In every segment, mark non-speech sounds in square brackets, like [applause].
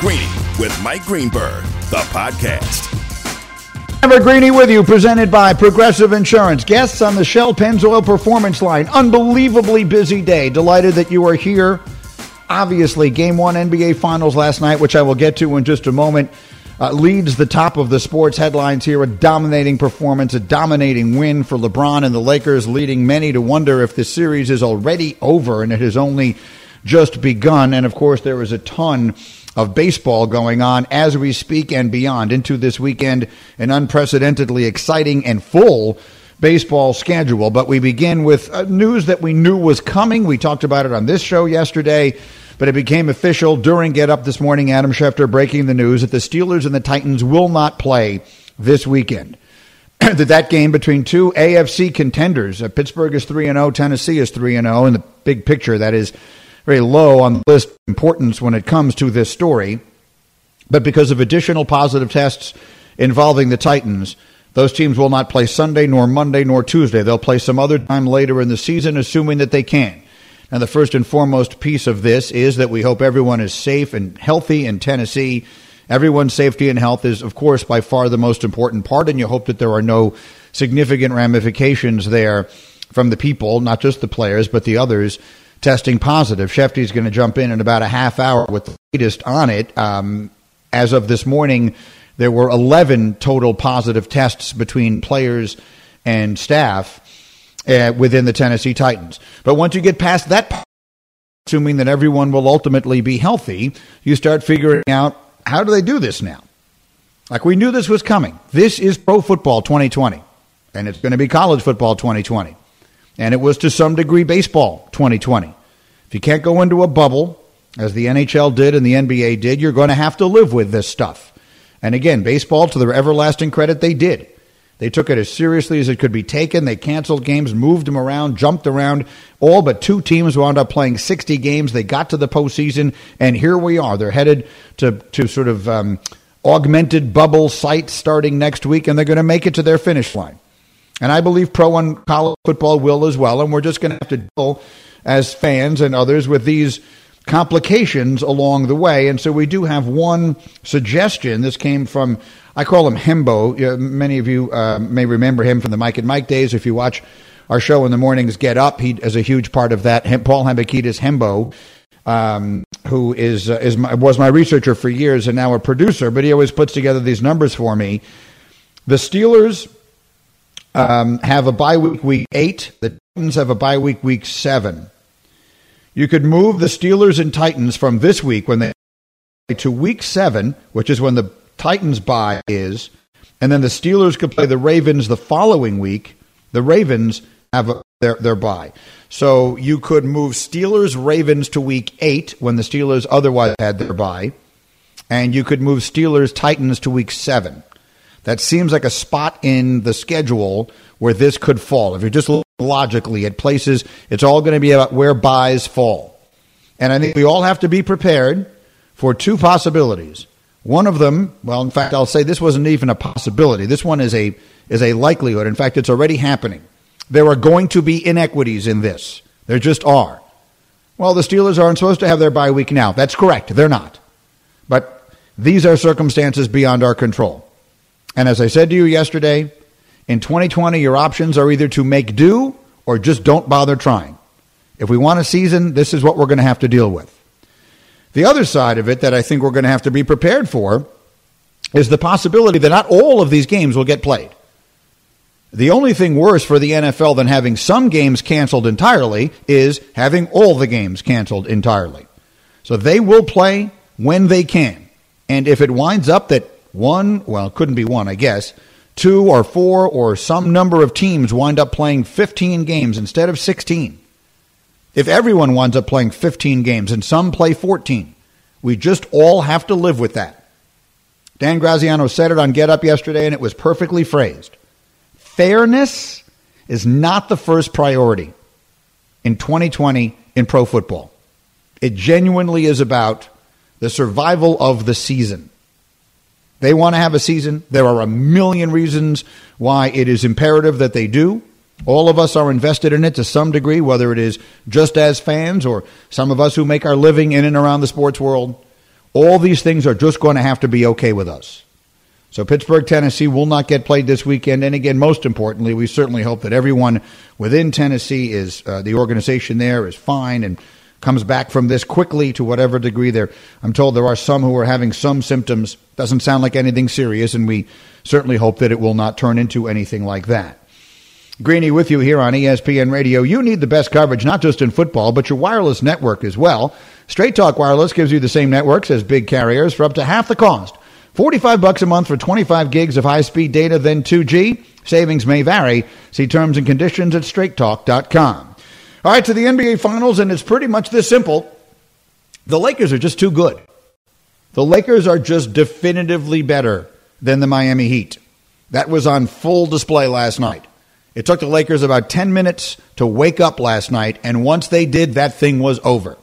Greeny with Mike Greenberg, the podcast. Trevor Greeny with you, presented by Progressive Insurance. Guests on the Shell Pennzoil Performance Line. Unbelievably busy day. Delighted that you are here. Obviously, Game 1 NBA Finals last night, which I will get to in just a moment, uh, leads the top of the sports headlines here. A dominating performance, a dominating win for LeBron and the Lakers, leading many to wonder if the series is already over and it has only just begun. And of course, there is a ton of baseball going on as we speak and beyond into this weekend, an unprecedentedly exciting and full baseball schedule. But we begin with uh, news that we knew was coming. We talked about it on this show yesterday, but it became official during Get Up this morning. Adam Schefter breaking the news that the Steelers and the Titans will not play this weekend. [clears throat] that that game between two AFC contenders, uh, Pittsburgh is 3 and 0, Tennessee is 3 and 0 in the big picture that is very low on the list of importance when it comes to this story. But because of additional positive tests involving the Titans, those teams will not play Sunday, nor Monday, nor Tuesday. They'll play some other time later in the season, assuming that they can. And the first and foremost piece of this is that we hope everyone is safe and healthy in Tennessee. Everyone's safety and health is, of course, by far the most important part, and you hope that there are no significant ramifications there from the people, not just the players, but the others testing positive. Shefty's going to jump in in about a half hour with the latest on it. Um, as of this morning, there were 11 total positive tests between players and staff uh, within the Tennessee Titans. But once you get past that, part, assuming that everyone will ultimately be healthy, you start figuring out how do they do this now? Like we knew this was coming. This is pro football 2020, and it's going to be college football 2020. And it was to some degree baseball 2020. If you can't go into a bubble, as the NHL did and the NBA did, you're going to have to live with this stuff. And again, baseball, to their everlasting credit, they did. They took it as seriously as it could be taken. They canceled games, moved them around, jumped around. All but two teams wound up playing 60 games. They got to the postseason, and here we are. They're headed to, to sort of um, augmented bubble sites starting next week, and they're going to make it to their finish line. And I believe pro and college football will as well. And we're just going to have to deal as fans and others with these complications along the way. And so we do have one suggestion. This came from, I call him Hembo. Many of you uh, may remember him from the Mike and Mike days. If you watch our show in the mornings, Get Up, he is a huge part of that. Paul Hembekides Hembo. Um, who is uh, is my, was my researcher for years and now a producer, but he always puts together these numbers for me. The Steelers um, have a bye week week eight. The Titans have a bye week week seven. You could move the Steelers and Titans from this week when they to week seven, which is when the Titans bye is, and then the Steelers could play the Ravens the following week. The Ravens have a, their their bye, so you could move Steelers Ravens to week eight when the Steelers otherwise had their bye, and you could move Steelers Titans to week seven. That seems like a spot in the schedule where this could fall. If you're just logically at places, it's all going to be about where byes fall. And I think we all have to be prepared for two possibilities. One of them, well, in fact, I'll say this wasn't even a possibility. This one is a is a likelihood. In fact, it's already happening. There are going to be inequities in this. There just are. Well, the Steelers aren't supposed to have their bye week now. That's correct. They're not. But these are circumstances beyond our control. And as I said to you yesterday, in 2020, your options are either to make do or just don't bother trying. If we want a season, this is what we're going to have to deal with. The other side of it that I think we're going to have to be prepared for is the possibility that not all of these games will get played. The only thing worse for the NFL than having some games canceled entirely is having all the games canceled entirely. So they will play when they can. And if it winds up that one, well, it couldn't be one, I guess, two or four or some number of teams wind up playing 15 games instead of 16. If everyone winds up playing 15 games and some play 14, we just all have to live with that. Dan Graziano said it on Get Up yesterday, and it was perfectly phrased. Fairness is not the first priority in 2020 in pro football. It genuinely is about the survival of the season. They want to have a season. There are a million reasons why it is imperative that they do. All of us are invested in it to some degree, whether it is just as fans or some of us who make our living in and around the sports world. All these things are just going to have to be okay with us. So Pittsburgh, Tennessee will not get played this weekend. And again, most importantly, we certainly hope that everyone within Tennessee is uh, the organization there is fine and comes back from this quickly to whatever degree there. I'm told there are some who are having some symptoms. Doesn't sound like anything serious, and we certainly hope that it will not turn into anything like that. Greeny with you here on ESPN Radio. You need the best coverage, not just in football, but your wireless network as well. Straight Talk Wireless gives you the same networks as big carriers for up to half the cost. 45 bucks a month for 25 gigs of high-speed data, then 2G. Savings may vary. See terms and conditions at straighttalk.com. All right, to the NBA Finals, and it's pretty much this simple. The Lakers are just too good. The Lakers are just definitively better than the Miami Heat. That was on full display last night. It took the Lakers about 10 minutes to wake up last night, and once they did, that thing was over.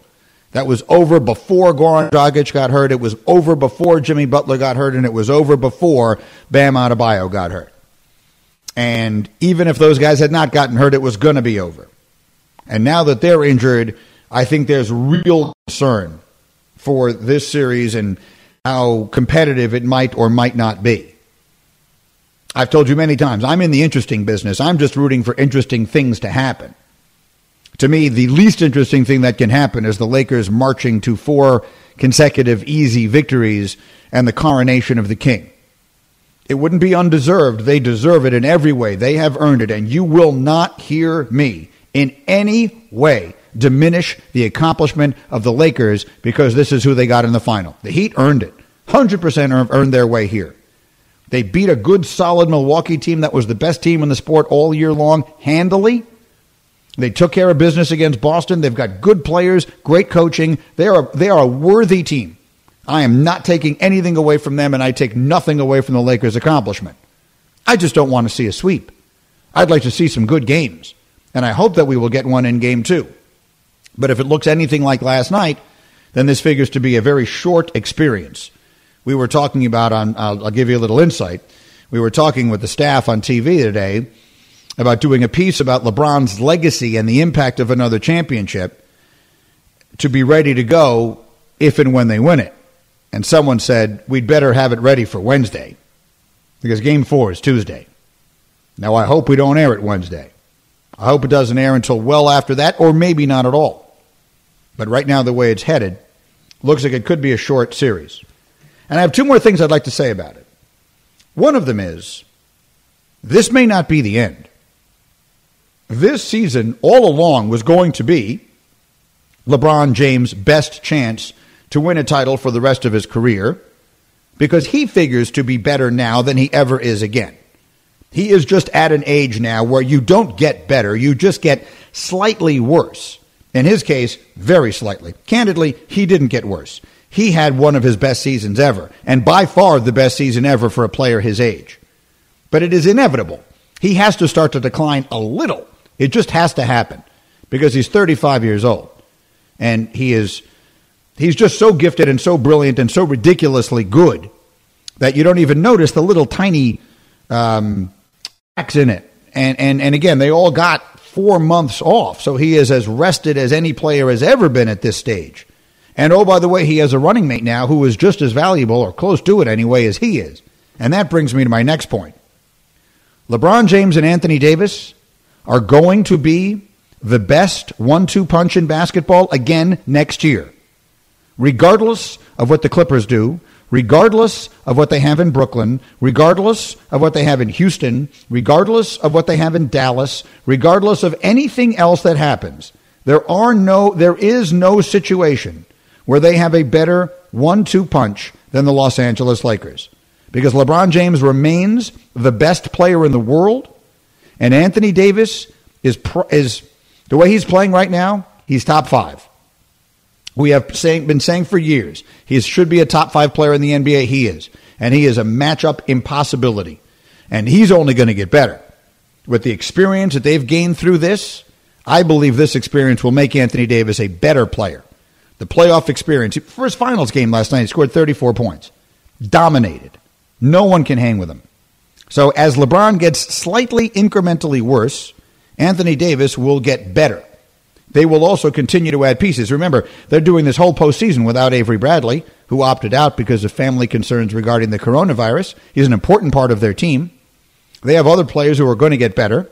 That was over before Goran Dragic got hurt. It was over before Jimmy Butler got hurt, and it was over before Bam Adebayo got hurt. And even if those guys had not gotten hurt, it was going to be over. And now that they're injured, I think there's real concern for this series and how competitive it might or might not be. I've told you many times, I'm in the interesting business. I'm just rooting for interesting things to happen. To me, the least interesting thing that can happen is the Lakers marching to four consecutive easy victories and the coronation of the king. It wouldn't be undeserved. They deserve it in every way. They have earned it. And you will not hear me in any way diminish the accomplishment of the Lakers because this is who they got in the final. The Heat earned it. 100% earned their way here. They beat a good, solid Milwaukee team that was the best team in the sport all year long handily. They took care of business against Boston. They've got good players, great coaching. They are, they are a worthy team. I am not taking anything away from them, and I take nothing away from the Lakers' accomplishment. I just don't want to see a sweep. I'd like to see some good games, and I hope that we will get one in game two. But if it looks anything like last night, then this figures to be a very short experience we were talking about on, I'll, I'll give you a little insight. We were talking with the staff on TV today about doing a piece about LeBron's legacy and the impact of another championship to be ready to go if and when they win it. And someone said, we'd better have it ready for Wednesday because game four is Tuesday. Now, I hope we don't air it Wednesday. I hope it doesn't air until well after that, or maybe not at all. But right now, the way it's headed, looks like it could be a short series. And I have two more things I'd like to say about it. One of them is this may not be the end. This season, all along, was going to be LeBron James' best chance to win a title for the rest of his career because he figures to be better now than he ever is again. He is just at an age now where you don't get better, you just get slightly worse. In his case, very slightly. Candidly, he didn't get worse he had one of his best seasons ever, and by far the best season ever for a player his age. But it is inevitable. He has to start to decline a little. It just has to happen because he's 35 years old. And he is he's just so gifted and so brilliant and so ridiculously good that you don't even notice the little tiny um, in it. And, and, and again, they all got four months off. So he is as rested as any player has ever been at this stage. And oh, by the way, he has a running mate now who is just as valuable, or close to it anyway, as he is. And that brings me to my next point. LeBron James and Anthony Davis are going to be the best one two punch in basketball again next year. Regardless of what the Clippers do, regardless of what they have in Brooklyn, regardless of what they have in Houston, regardless of what they have in Dallas, regardless of anything else that happens, there are no there is no situation where they have a better one two punch than the Los Angeles Lakers. Because LeBron James remains the best player in the world, and Anthony Davis is, is the way he's playing right now, he's top five. We have saying, been saying for years he should be a top five player in the NBA. He is. And he is a matchup impossibility. And he's only going to get better. With the experience that they've gained through this, I believe this experience will make Anthony Davis a better player the playoff experience. For his finals game last night, he scored 34 points. Dominated. No one can hang with him. So as LeBron gets slightly incrementally worse, Anthony Davis will get better. They will also continue to add pieces. Remember, they're doing this whole postseason without Avery Bradley, who opted out because of family concerns regarding the coronavirus. He's an important part of their team. They have other players who are going to get better,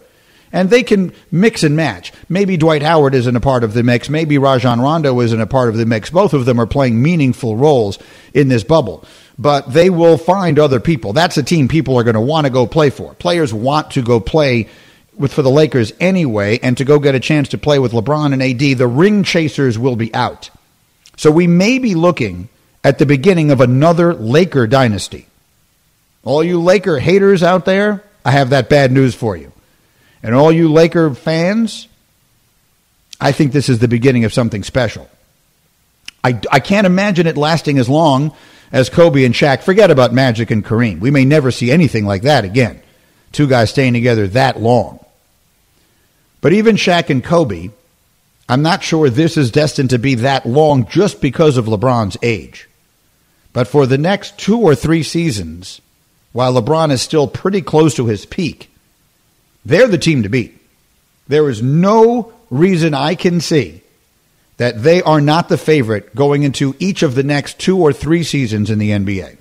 and they can mix and match. Maybe Dwight Howard isn't a part of the mix. Maybe Rajon Rondo isn't a part of the mix. Both of them are playing meaningful roles in this bubble, but they will find other people. That's a team people are going to want to go play for. Players want to go play with for the Lakers anyway, and to go get a chance to play with LeBron and AD. The ring chasers will be out. So we may be looking at the beginning of another Laker dynasty. All you Laker haters out there, I have that bad news for you. And all you Laker fans, I think this is the beginning of something special. I, I can't imagine it lasting as long as Kobe and Shaq. Forget about Magic and Kareem. We may never see anything like that again. Two guys staying together that long. But even Shaq and Kobe, I'm not sure this is destined to be that long just because of LeBron's age. But for the next two or three seasons, while LeBron is still pretty close to his peak, they're the team to beat. There is no reason I can see that they are not the favorite going into each of the next two or three seasons in the NBA.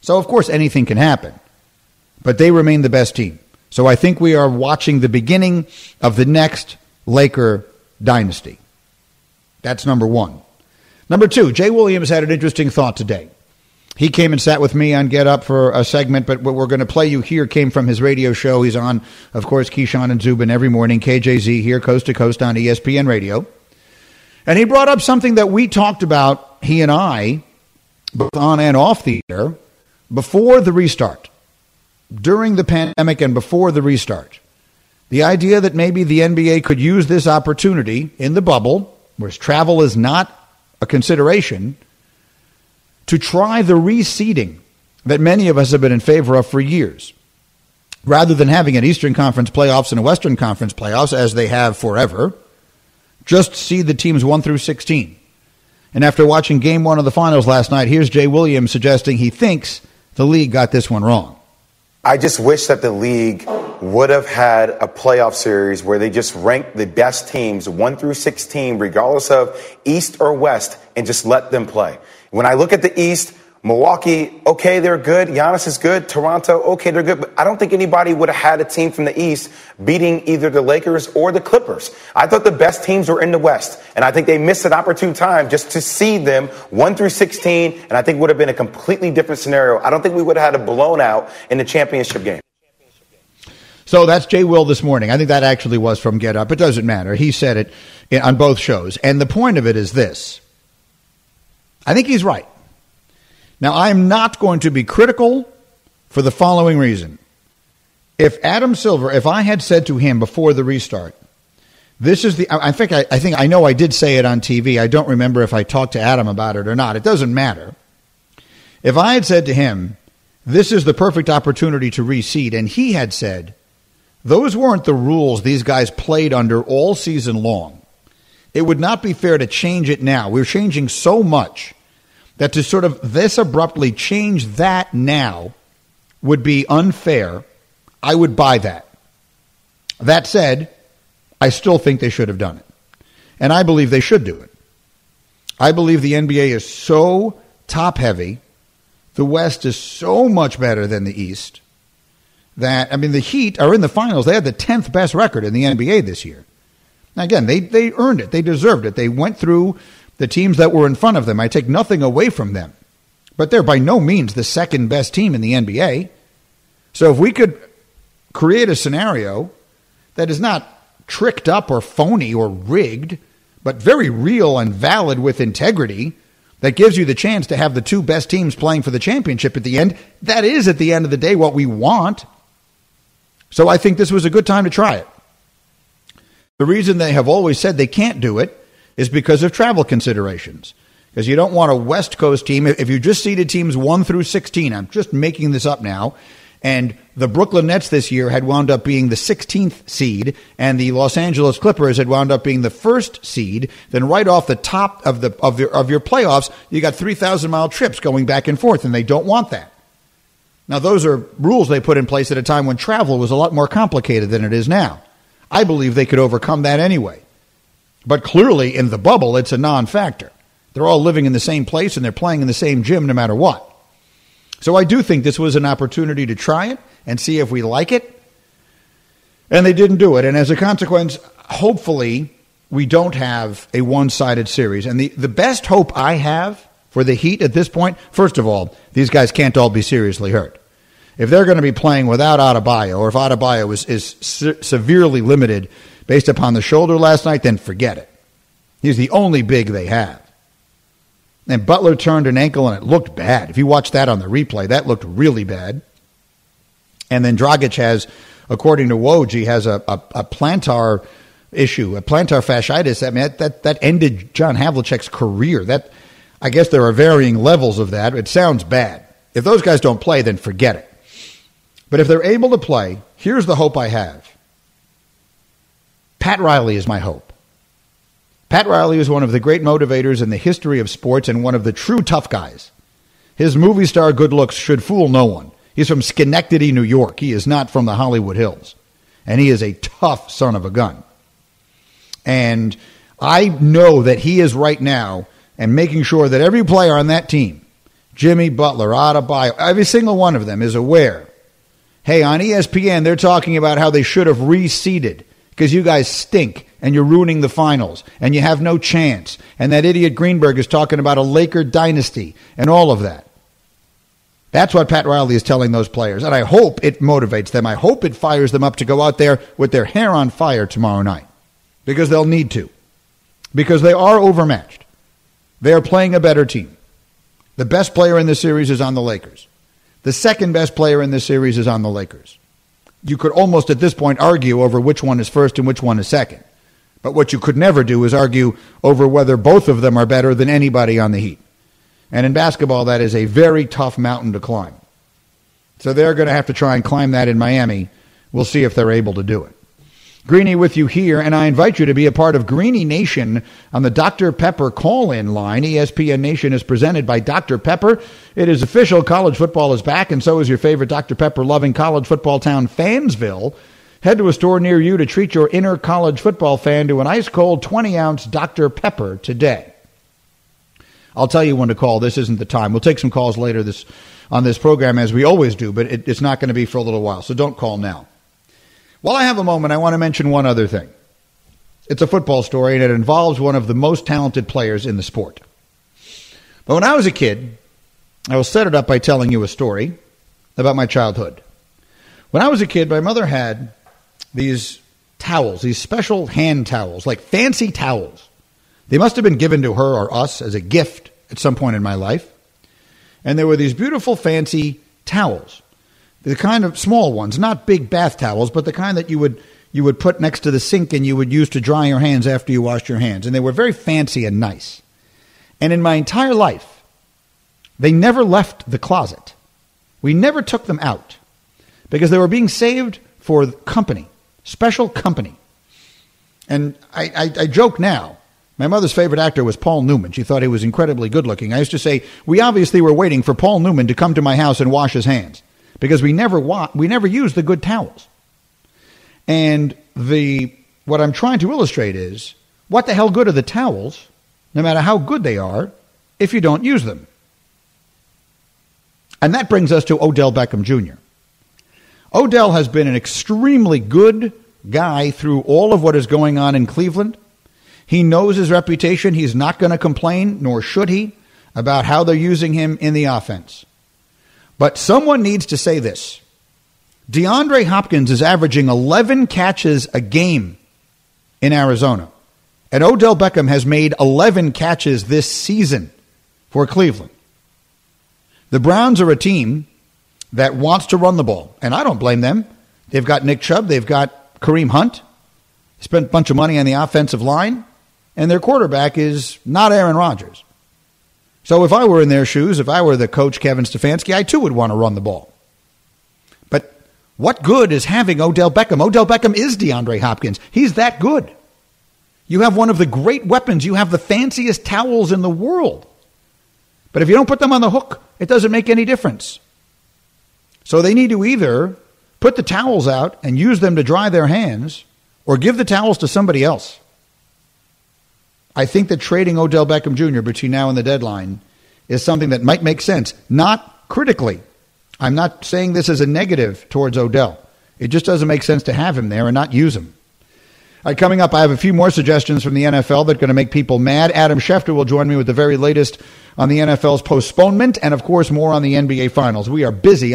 So, of course, anything can happen, but they remain the best team. So, I think we are watching the beginning of the next Laker dynasty. That's number one. Number two, Jay Williams had an interesting thought today. He came and sat with me on Get Up for a segment, but what we're going to play you here came from his radio show. He's on, of course, Keyshawn and Zubin every morning, KJZ here, coast to coast on ESPN Radio. And he brought up something that we talked about, he and I, both on and off the air, before the restart, during the pandemic and before the restart. The idea that maybe the NBA could use this opportunity in the bubble, where travel is not a consideration to try the reseeding that many of us have been in favor of for years. Rather than having an Eastern Conference playoffs and a Western Conference playoffs, as they have forever, just see the teams 1 through 16. And after watching game one of the finals last night, here's Jay Williams suggesting he thinks the league got this one wrong. I just wish that the league would have had a playoff series where they just ranked the best teams, 1 through 16, regardless of East or West, and just let them play. When I look at the East, Milwaukee, okay, they're good. Giannis is good. Toronto, okay, they're good. But I don't think anybody would have had a team from the East beating either the Lakers or the Clippers. I thought the best teams were in the West. And I think they missed an opportune time just to see them 1 through 16. And I think would have been a completely different scenario. I don't think we would have had a blown out in the championship game. So that's Jay Will this morning. I think that actually was from Get Up. It doesn't matter. He said it on both shows. And the point of it is this I think he's right. Now, I'm not going to be critical for the following reason. If Adam Silver, if I had said to him before the restart, this is the, I think I, I think I know I did say it on TV. I don't remember if I talked to Adam about it or not. It doesn't matter. If I had said to him, this is the perfect opportunity to reseed, and he had said, those weren't the rules these guys played under all season long. It would not be fair to change it now. We're changing so much that to sort of this abruptly change that now would be unfair. I would buy that. That said, I still think they should have done it. And I believe they should do it. I believe the NBA is so top heavy, the West is so much better than the East that, I mean, the Heat are in the finals. They had the 10th best record in the NBA this year. Now, again, they, they earned it, they deserved it. They went through the teams that were in front of them. I take nothing away from them, but they're by no means the second best team in the NBA. So if we could create a scenario that is not tricked up or phony or rigged, but very real and valid with integrity, that gives you the chance to have the two best teams playing for the championship at the end. That is, at the end of the day, what we want. So I think this was a good time to try it. The reason they have always said they can't do it is because of travel considerations. Because you don't want a West Coast team. If you just seeded teams 1 through 16, I'm just making this up now, and the Brooklyn Nets this year had wound up being the 16th seed, and the Los Angeles Clippers had wound up being the first seed. Then right off the top of the of your of your playoffs, you got 3,000 mile trips going back and forth, and they don't want that. Now those are rules they put in place at a time when travel was a lot more complicated than it is now. I believe they could overcome that anyway. But clearly, in the bubble, it's a non factor. They're all living in the same place and they're playing in the same gym no matter what. So I do think this was an opportunity to try it and see if we like it. And they didn't do it. And as a consequence, hopefully, we don't have a one sided series. And the, the best hope I have for the Heat at this point, first of all, these guys can't all be seriously hurt. If they're going to be playing without Adebayo, or if Adebayo is, is se- severely limited based upon the shoulder last night, then forget it. He's the only big they have. And Butler turned an ankle and it looked bad. If you watch that on the replay, that looked really bad. And then Dragic has, according to Woj, has a, a, a plantar issue, a plantar fasciitis. I mean, that, that, that ended John Havlicek's career. That I guess there are varying levels of that. It sounds bad. If those guys don't play, then forget it. But if they're able to play, here's the hope I have. Pat Riley is my hope. Pat Riley is one of the great motivators in the history of sports and one of the true tough guys. His movie star good looks should fool no one. He's from Schenectady, New York. He is not from the Hollywood Hills. And he is a tough son of a gun. And I know that he is right now and making sure that every player on that team, Jimmy Butler, Adebayo, every single one of them is aware. Hey, on ESPN, they're talking about how they should have reseeded because you guys stink and you're ruining the finals and you have no chance. And that idiot Greenberg is talking about a Laker dynasty and all of that. That's what Pat Riley is telling those players. And I hope it motivates them. I hope it fires them up to go out there with their hair on fire tomorrow night because they'll need to, because they are overmatched. They are playing a better team. The best player in the series is on the Lakers. The second best player in the series is on the Lakers. You could almost at this point argue over which one is first and which one is second. But what you could never do is argue over whether both of them are better than anybody on the Heat. And in basketball, that is a very tough mountain to climb. So they're going to have to try and climb that in Miami. We'll see if they're able to do it. Greeny with you here, and I invite you to be a part of Greeny Nation on the Dr. Pepper call in line. ESPN Nation is presented by Dr. Pepper. It is official. College football is back, and so is your favorite Dr. Pepper loving college football town, Fansville. Head to a store near you to treat your inner college football fan to an ice cold 20 ounce Dr. Pepper today. I'll tell you when to call. This isn't the time. We'll take some calls later this on this program as we always do, but it, it's not going to be for a little while. So don't call now. While I have a moment, I want to mention one other thing. It's a football story, and it involves one of the most talented players in the sport. But when I was a kid, I will set it up by telling you a story about my childhood. When I was a kid, my mother had these towels, these special hand towels, like fancy towels. They must have been given to her or us as a gift at some point in my life. And there were these beautiful, fancy towels the kind of small ones, not big bath towels, but the kind that you would you would put next to the sink and you would use to dry your hands after you washed your hands. And they were very fancy and nice. And in my entire life, they never left the closet. We never took them out because they were being saved for company, special company. And I, I, I joke now. My mother's favorite actor was Paul Newman. She thought he was incredibly good looking. I used to say, We obviously were waiting for Paul Newman to come to my house and wash his hands because we never wa- we never use the good towels. And the what I'm trying to illustrate is what the hell good are the towels, no matter how good they are, if you don't use them. And that brings us to Odell Beckham Jr. Odell has been an extremely good guy through all of what is going on in Cleveland. He knows his reputation. He's not going to complain, nor should he, about how they're using him in the offense. But someone needs to say this. DeAndre Hopkins is averaging 11 catches a game in Arizona. And Odell Beckham has made 11 catches this season for Cleveland. The Browns are a team that wants to run the ball, and I don't blame them. They've got Nick Chubb, they've got Kareem Hunt, spent a bunch of money on the offensive line, and their quarterback is not Aaron Rodgers. So if I were in their shoes, if I were the coach Kevin Stefanski, I too would want to run the ball. But what good is having Odell Beckham? Odell Beckham is DeAndre Hopkins. He's that good. You have one of the great weapons. You have the fanciest towels in the world. But if you don't put them on the hook, it doesn't make any difference. So they need to either put the towels out and use them to dry their hands or give the towels to somebody else. I think that trading Odell Beckham Jr. between now and the deadline is something that might make sense, not critically. I'm not saying this as a negative towards Odell. It just doesn't make sense to have him there and not use him. All right, coming up, I have a few more suggestions from the NFL that are going to make people mad. Adam Schefter will join me with the very latest on the NFL's postponement and, of course, more on the NBA Finals. We are busy.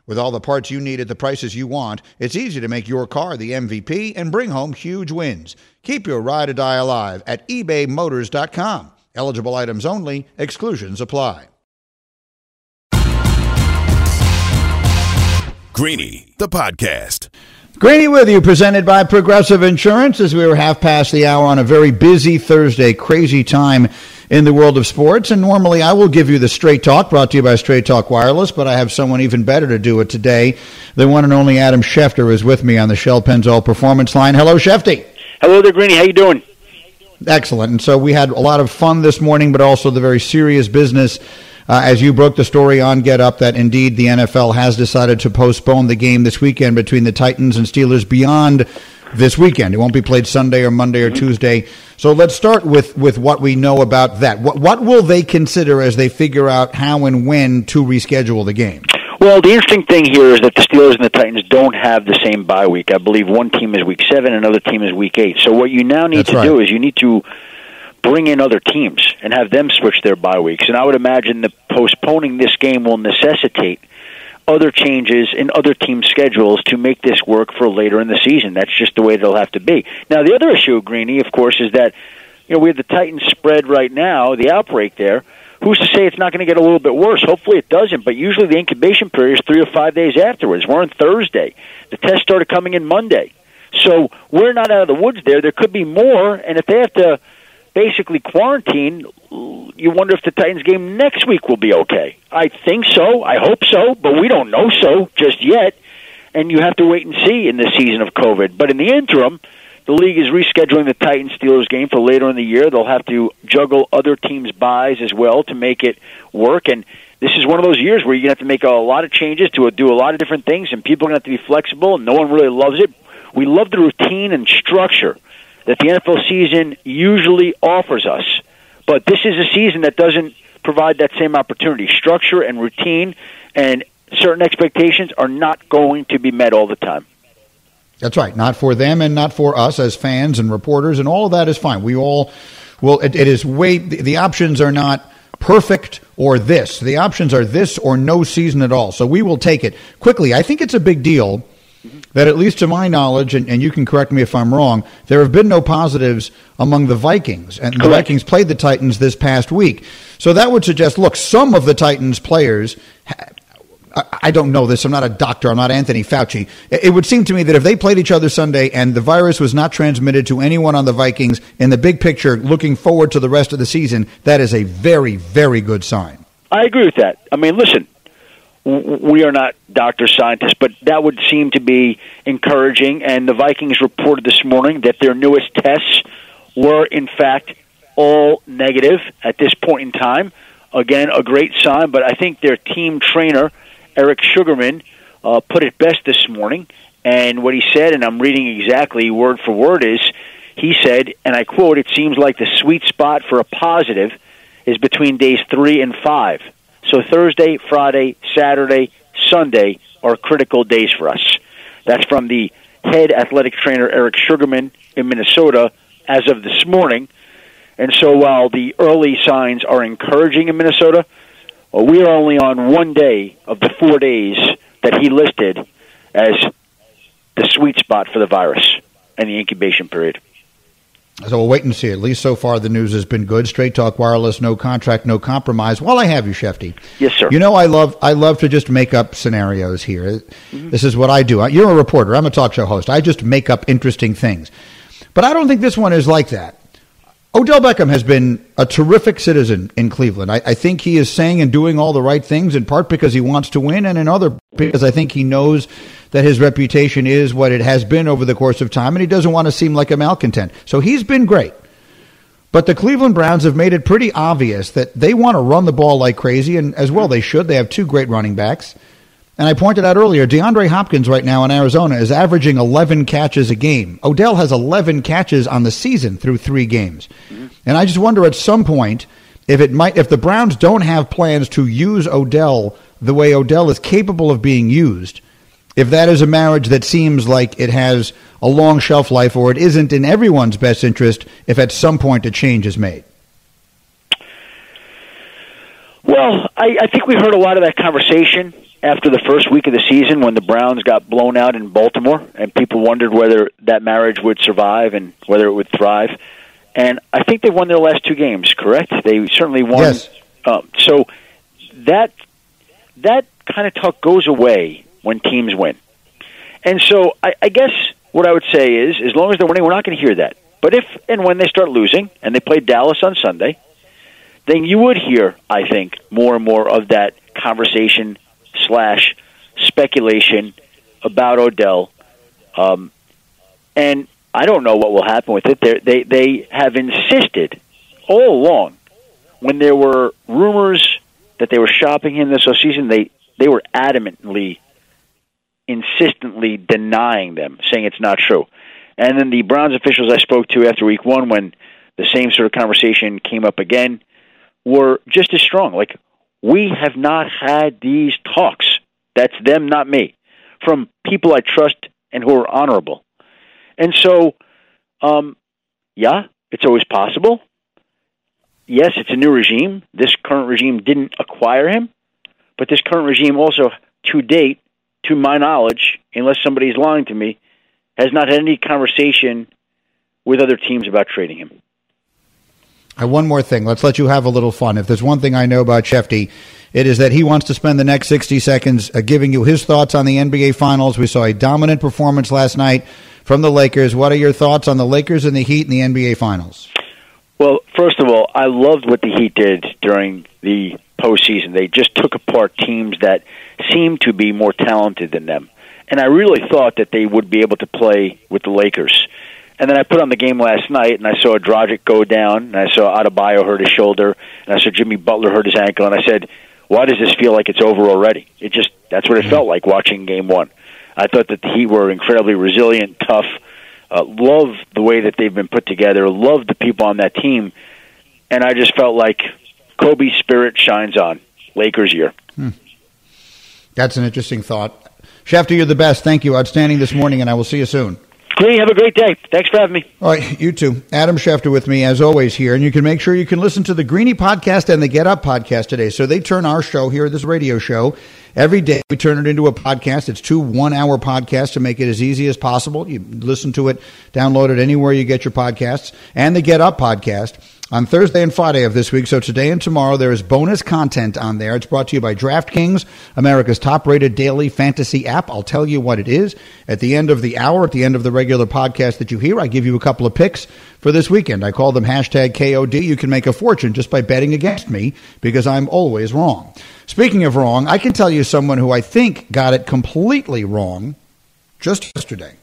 With all the parts you need at the prices you want, it's easy to make your car the MVP and bring home huge wins. Keep your ride or die alive at ebaymotors.com. Eligible items only, exclusions apply. Greeny, the podcast. Greeny with you, presented by Progressive Insurance as we were half past the hour on a very busy Thursday, crazy time in the world of sports. And normally I will give you the straight talk brought to you by Straight Talk Wireless, but I have someone even better to do it today. The one and only Adam Schefter is with me on the Shell Pennzoil Performance Line. Hello, Shefty. Hello there, Greeny. How you doing? Excellent. And so we had a lot of fun this morning, but also the very serious business uh, as you broke the story on Get Up that indeed the NFL has decided to postpone the game this weekend between the Titans and Steelers beyond this weekend. It won't be played Sunday or Monday or mm-hmm. Tuesday. So let's start with, with what we know about that. What, what will they consider as they figure out how and when to reschedule the game? Well, the interesting thing here is that the Steelers and the Titans don't have the same bye week. I believe one team is week seven, another team is week eight. So what you now need That's to right. do is you need to bring in other teams and have them switch their bye weeks. And I would imagine that postponing this game will necessitate other changes in other team schedules to make this work for later in the season. That's just the way it'll have to be. Now, the other issue, Greeny, of course, is that you know we have the Titans spread right now, the outbreak there. Who's to say it's not going to get a little bit worse? Hopefully it doesn't, but usually the incubation period is three or five days afterwards. We're on Thursday. The test started coming in Monday. So we're not out of the woods there. There could be more, and if they have to basically quarantine, you wonder if the Titans game next week will be okay. I think so. I hope so, but we don't know so just yet. And you have to wait and see in this season of COVID. But in the interim, the league is rescheduling the Titans Steelers game for later in the year. They'll have to juggle other teams' byes as well to make it work. And this is one of those years where you're going to have to make a lot of changes to do a lot of different things, and people are going to have to be flexible, and no one really loves it. We love the routine and structure that the NFL season usually offers us. But this is a season that doesn't provide that same opportunity. Structure and routine and certain expectations are not going to be met all the time. That's right. Not for them and not for us as fans and reporters, and all of that is fine. We all, will, it, it is way, the, the options are not perfect or this. The options are this or no season at all. So we will take it quickly. I think it's a big deal that, at least to my knowledge, and, and you can correct me if I'm wrong, there have been no positives among the Vikings. And the Vikings played the Titans this past week. So that would suggest look, some of the Titans players. I don't know this. I'm not a doctor. I'm not Anthony Fauci. It would seem to me that if they played each other Sunday and the virus was not transmitted to anyone on the Vikings, in the big picture, looking forward to the rest of the season, that is a very, very good sign. I agree with that. I mean, listen, we are not doctor scientists, but that would seem to be encouraging. And the Vikings reported this morning that their newest tests were, in fact, all negative at this point in time. Again, a great sign, but I think their team trainer Eric Sugarman uh, put it best this morning. And what he said, and I'm reading exactly word for word, is he said, and I quote, it seems like the sweet spot for a positive is between days three and five. So Thursday, Friday, Saturday, Sunday are critical days for us. That's from the head athletic trainer, Eric Sugarman, in Minnesota, as of this morning. And so while the early signs are encouraging in Minnesota, Well, we are only on one day of the four days that he listed as the sweet spot for the virus and the incubation period. So we'll wait and see. At least so far, the news has been good. Straight Talk Wireless, no contract, no compromise. While I have you, Shefty. Yes, sir. You know I love I love to just make up scenarios here. Mm-hmm. This is what I do. You're a reporter. I'm a talk show host. I just make up interesting things. But I don't think this one is like that. Odell Beckham has been a terrific citizen in Cleveland. I, I, think he is saying and doing all the right things, in part because he wants to win, and in other because I think he knows that his reputation is what it has been over the course of time, and he doesn't want to seem like a malcontent. So he's been great. But the Cleveland Browns have made it pretty obvious that they want to run the ball like crazy, and as well they should. They have two great running backs. And I pointed out earlier, DeAndre Hopkins right now in Arizona is averaging 11 catches a game. Odell has 11 catches on the season through three games. Mm-hmm. And I just wonder at some point if it might, if the Browns don't have plans to use Odell the way Odell is capable of being used, if that is a marriage that seems like it has a long shelf life or it isn't in everyone's best interest if at some point a change is made. Well, I, I think we heard a lot of that conversation after the first week of the season when the Browns got blown out in Baltimore, and people wondered whether that marriage would survive and whether it would thrive. And I think they won their last two games. Correct? They certainly won. Yes. Um, so that that kind of talk goes away when teams win. And so I, I guess what I would say is, as long as they're winning, we're not going to hear that. But if and when they start losing, and they play Dallas on Sunday, then you would hear, I think, more and more of that conversation slash speculation about Odell. Um, and I don't know what will happen with it. They're, they they have insisted all along when there were rumors that they were shopping him this season. They they were adamantly, insistently denying them, saying it's not true. And then the Browns officials I spoke to after Week One, when the same sort of conversation came up again, were just as strong. Like we have not had these talks. That's them, not me. From people I trust and who are honorable. And so, um, yeah, it's always possible. Yes, it's a new regime. This current regime didn't acquire him, but this current regime also, to date, to my knowledge, unless somebody's lying to me, has not had any conversation with other teams about trading him. Uh, one more thing. Let's let you have a little fun. If there's one thing I know about Shefty, it is that he wants to spend the next 60 seconds uh, giving you his thoughts on the NBA Finals. We saw a dominant performance last night from the Lakers. What are your thoughts on the Lakers and the Heat in the NBA Finals? Well, first of all, I loved what the Heat did during the postseason. They just took apart teams that seemed to be more talented than them. And I really thought that they would be able to play with the Lakers. And then I put on the game last night, and I saw Dragic go down, and I saw Adebayo hurt his shoulder, and I saw Jimmy Butler hurt his ankle, and I said, "Why does this feel like it's over already?" It just that's what it felt like watching Game One. I thought that Heat were incredibly resilient, tough. Uh, love the way that they've been put together. Love the people on that team, and I just felt like Kobe's spirit shines on Lakers year. Hmm. That's an interesting thought. Shefty, you're the best. Thank you. Outstanding this morning, and I will see you soon. Great. Have a great day. Thanks for having me. All right, you too. Adam Schefter with me as always here, and you can make sure you can listen to the Greeny podcast and the Get Up podcast today. So they turn our show here, this radio show, every day. We turn it into a podcast. It's two one-hour podcasts to make it as easy as possible. You listen to it, download it anywhere you get your podcasts, and the Get Up podcast on Thursday and Friday of this week. So today and tomorrow, there is bonus content on there. It's brought to you by DraftKings, America's top rated daily fantasy app. I'll tell you what it is at the end of the hour, at the end of the regular podcast that you hear. I give you a couple of picks for this weekend. I call them hashtag KOD. You can make a fortune just by betting against me because I'm always wrong. Speaking of wrong, I can tell you someone who I think got it completely wrong just yesterday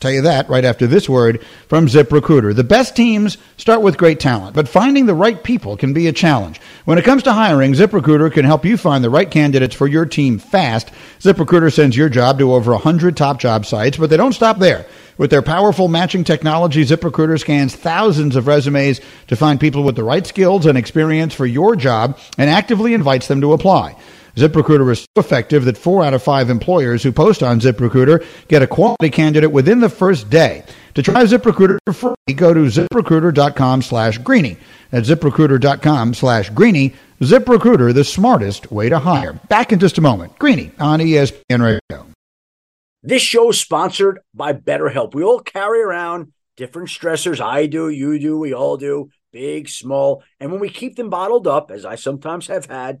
tell you that right after this word from ZipRecruiter. The best teams start with great talent, but finding the right people can be a challenge. When it comes to hiring, ZipRecruiter can help you find the right candidates for your team fast. ZipRecruiter sends your job to over 100 top job sites, but they don't stop there. With their powerful matching technology, ZipRecruiter scans thousands of resumes to find people with the right skills and experience for your job and actively invites them to apply. ZipRecruiter is so effective that four out of five employers who post on ZipRecruiter get a quality candidate within the first day. To try ZipRecruiter for free, go to ziprecruiter.com slash greeny. At ziprecruiter.com slash greeny. ZipRecruiter, the smartest way to hire. Back in just a moment. Greeny on ESPN Radio. This show is sponsored by BetterHelp. We all carry around different stressors. I do, you do, we all do, big, small. And when we keep them bottled up, as I sometimes have had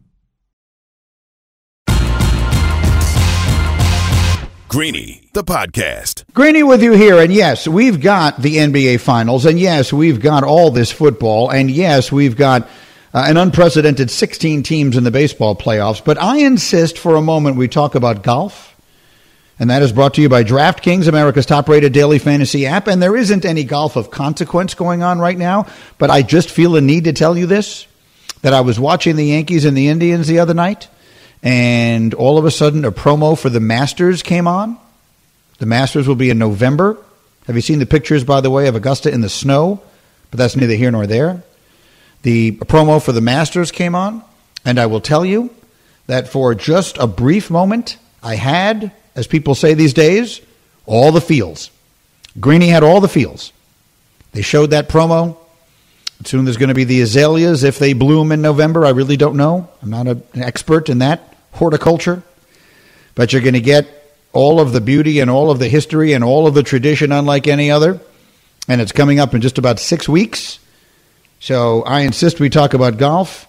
Greeny, the podcast. Greeny with you here. And yes, we've got the NBA Finals. And yes, we've got all this football. And yes, we've got uh, an unprecedented 16 teams in the baseball playoffs. But I insist for a moment we talk about golf. And that is brought to you by DraftKings, America's top rated daily fantasy app. And there isn't any golf of consequence going on right now. But I just feel a need to tell you this that I was watching the Yankees and the Indians the other night and all of a sudden a promo for the Masters came on. The Masters will be in November. Have you seen the pictures, by the way, of Augusta in the snow? But that's neither here nor there. The promo for the Masters came on, and I will tell you that for just a brief moment, I had, as people say these days, all the feels. Greeny had all the feels. They showed that promo. Soon there's going to be the azaleas if they bloom in November. I really don't know. I'm not an expert in that horticulture, but you're going to get all of the beauty and all of the history and all of the tradition unlike any other. And it's coming up in just about six weeks. So I insist we talk about golf.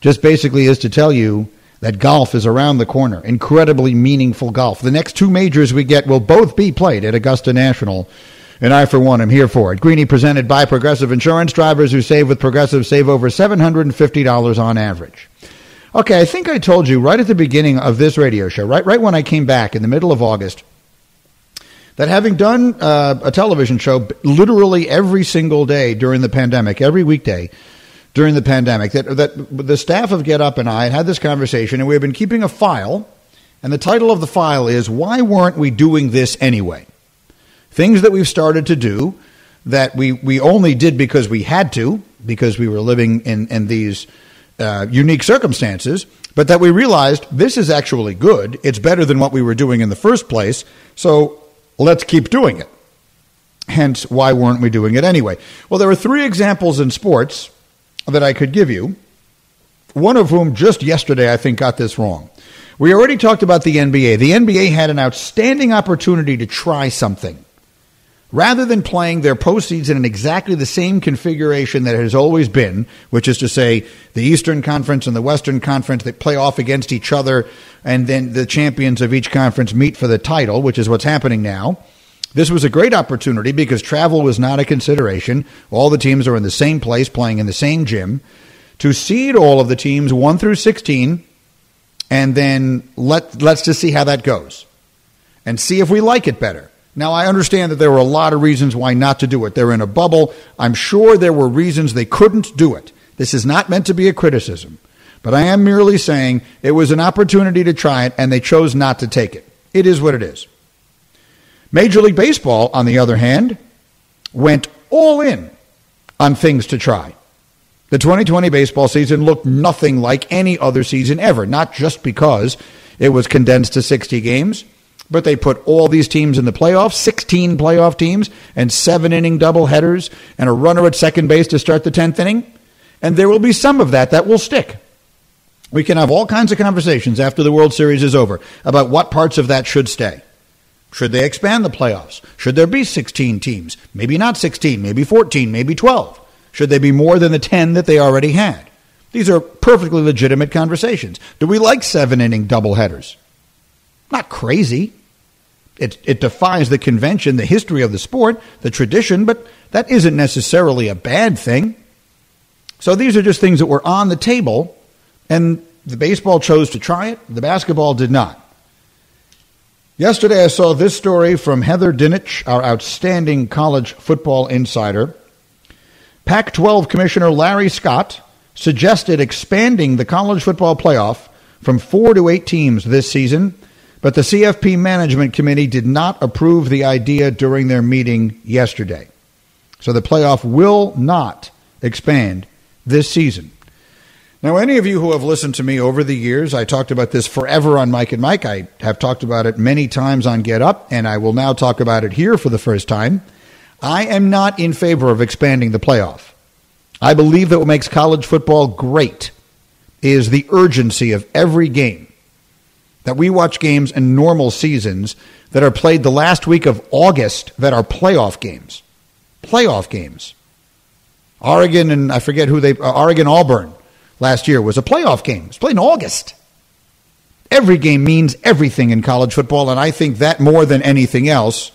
Just basically is to tell you that golf is around the corner. Incredibly meaningful golf. The next two majors we get will both be played at Augusta National. And I, for one, am here for it. Greeny presented by Progressive Insurance. Drivers who save with Progressive save over $750 on average. Okay, I think I told you right at the beginning of this radio show, right, right when I came back in the middle of August, that having done uh, a television show literally every single day during the pandemic, every weekday during the pandemic, that, that the staff of Get Up and I had this conversation, and we have been keeping a file, and the title of the file is Why Weren't We Doing This Anyway? Things that we've started to do that we, we only did because we had to, because we were living in, in these uh, unique circumstances, but that we realized this is actually good. It's better than what we were doing in the first place. So let's keep doing it. Hence, why weren't we doing it anyway? Well, there are three examples in sports that I could give you, one of whom just yesterday I think got this wrong. We already talked about the NBA. The NBA had an outstanding opportunity to try something rather than playing their postseason in exactly the same configuration that it has always been, which is to say the Eastern Conference and the Western Conference that play off against each other, and then the champions of each conference meet for the title, which is what's happening now. This was a great opportunity because travel was not a consideration. All the teams are in the same place, playing in the same gym. To seed all of the teams 1 through 16, and then let, let's just see how that goes and see if we like it better. Now, I understand that there were a lot of reasons why not to do it. They're in a bubble. I'm sure there were reasons they couldn't do it. This is not meant to be a criticism, but I am merely saying it was an opportunity to try it and they chose not to take it. It is what it is. Major League Baseball, on the other hand, went all in on things to try. The 2020 baseball season looked nothing like any other season ever, not just because it was condensed to 60 games, but they put all these teams in the playoffs 16 playoff teams, and seven inning double headers, and a runner at second base to start the 10th inning. And there will be some of that that will stick. We can have all kinds of conversations after the World Series is over about what parts of that should stay. Should they expand the playoffs? Should there be 16 teams? Maybe not 16, maybe 14, maybe 12. Should they be more than the 10 that they already had? These are perfectly legitimate conversations. Do we like seven inning doubleheaders? Not crazy. It, it defies the convention, the history of the sport, the tradition, but that isn't necessarily a bad thing. So these are just things that were on the table, and the baseball chose to try it, the basketball did not. Yesterday, I saw this story from Heather Dinich, our outstanding college football insider. Pac 12 Commissioner Larry Scott suggested expanding the college football playoff from four to eight teams this season, but the CFP Management Committee did not approve the idea during their meeting yesterday. So the playoff will not expand this season. Now, any of you who have listened to me over the years, I talked about this forever on Mike and Mike. I have talked about it many times on Get Up, and I will now talk about it here for the first time. I am not in favor of expanding the playoff. I believe that what makes college football great is the urgency of every game. That we watch games in normal seasons that are played the last week of August that are playoff games. Playoff games. Oregon and I forget who they, uh, Oregon Auburn last year was a playoff game. It was played in August. Every game means everything in college football, and I think that more than anything else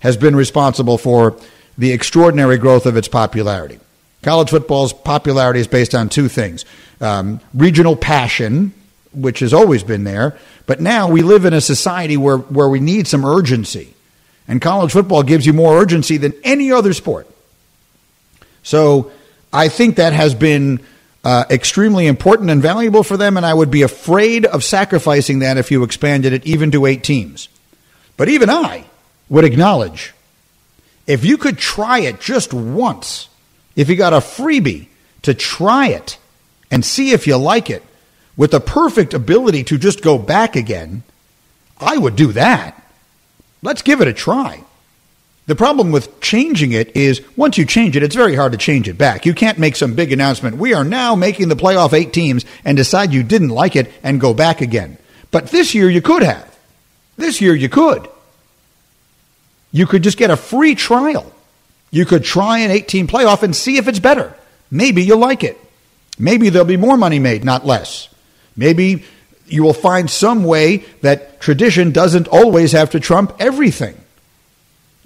has been responsible for the extraordinary growth of its popularity. College football's popularity is based on two things um, regional passion, which has always been there, but now we live in a society where, where we need some urgency. And college football gives you more urgency than any other sport. So I think that has been uh, extremely important and valuable for them, and I would be afraid of sacrificing that if you expanded it even to eight teams. But even I would acknowledge if you could try it just once, if you got a freebie to try it and see if you like it, with the perfect ability to just go back again, I would do that. Let's give it a try. The problem with changing it is once you change it, it's very hard to change it back. You can't make some big announcement. We are now making the playoff eight teams and decide you didn't like it and go back again. But this year you could have. This year you could. You could just get a free trial. You could try an 18 playoff and see if it's better. Maybe you'll like it. Maybe there'll be more money made, not less. Maybe you will find some way that tradition doesn't always have to trump everything.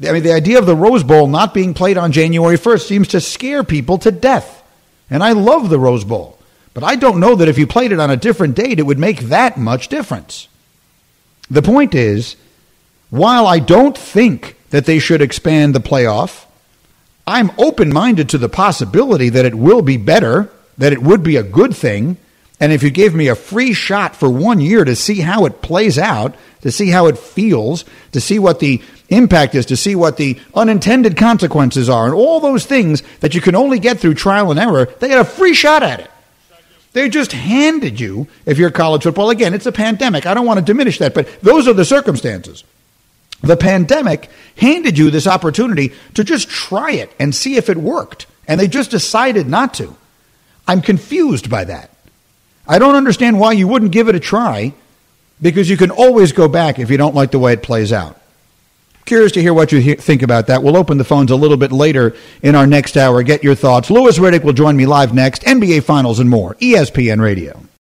I mean, the idea of the Rose Bowl not being played on January 1st seems to scare people to death. And I love the Rose Bowl. But I don't know that if you played it on a different date, it would make that much difference. The point is, while I don't think that they should expand the playoff, I'm open minded to the possibility that it will be better, that it would be a good thing. And if you gave me a free shot for one year to see how it plays out, to see how it feels, to see what the impact is, to see what the unintended consequences are, and all those things that you can only get through trial and error, they had a free shot at it. They just handed you, if you're college football, again, it's a pandemic. I don't want to diminish that, but those are the circumstances. The pandemic handed you this opportunity to just try it and see if it worked, and they just decided not to. I'm confused by that. I don't understand why you wouldn't give it a try because you can always go back if you don't like the way it plays out. Curious to hear what you think about that. We'll open the phones a little bit later in our next hour. Get your thoughts. Louis Riddick will join me live next. NBA Finals and more. ESPN Radio.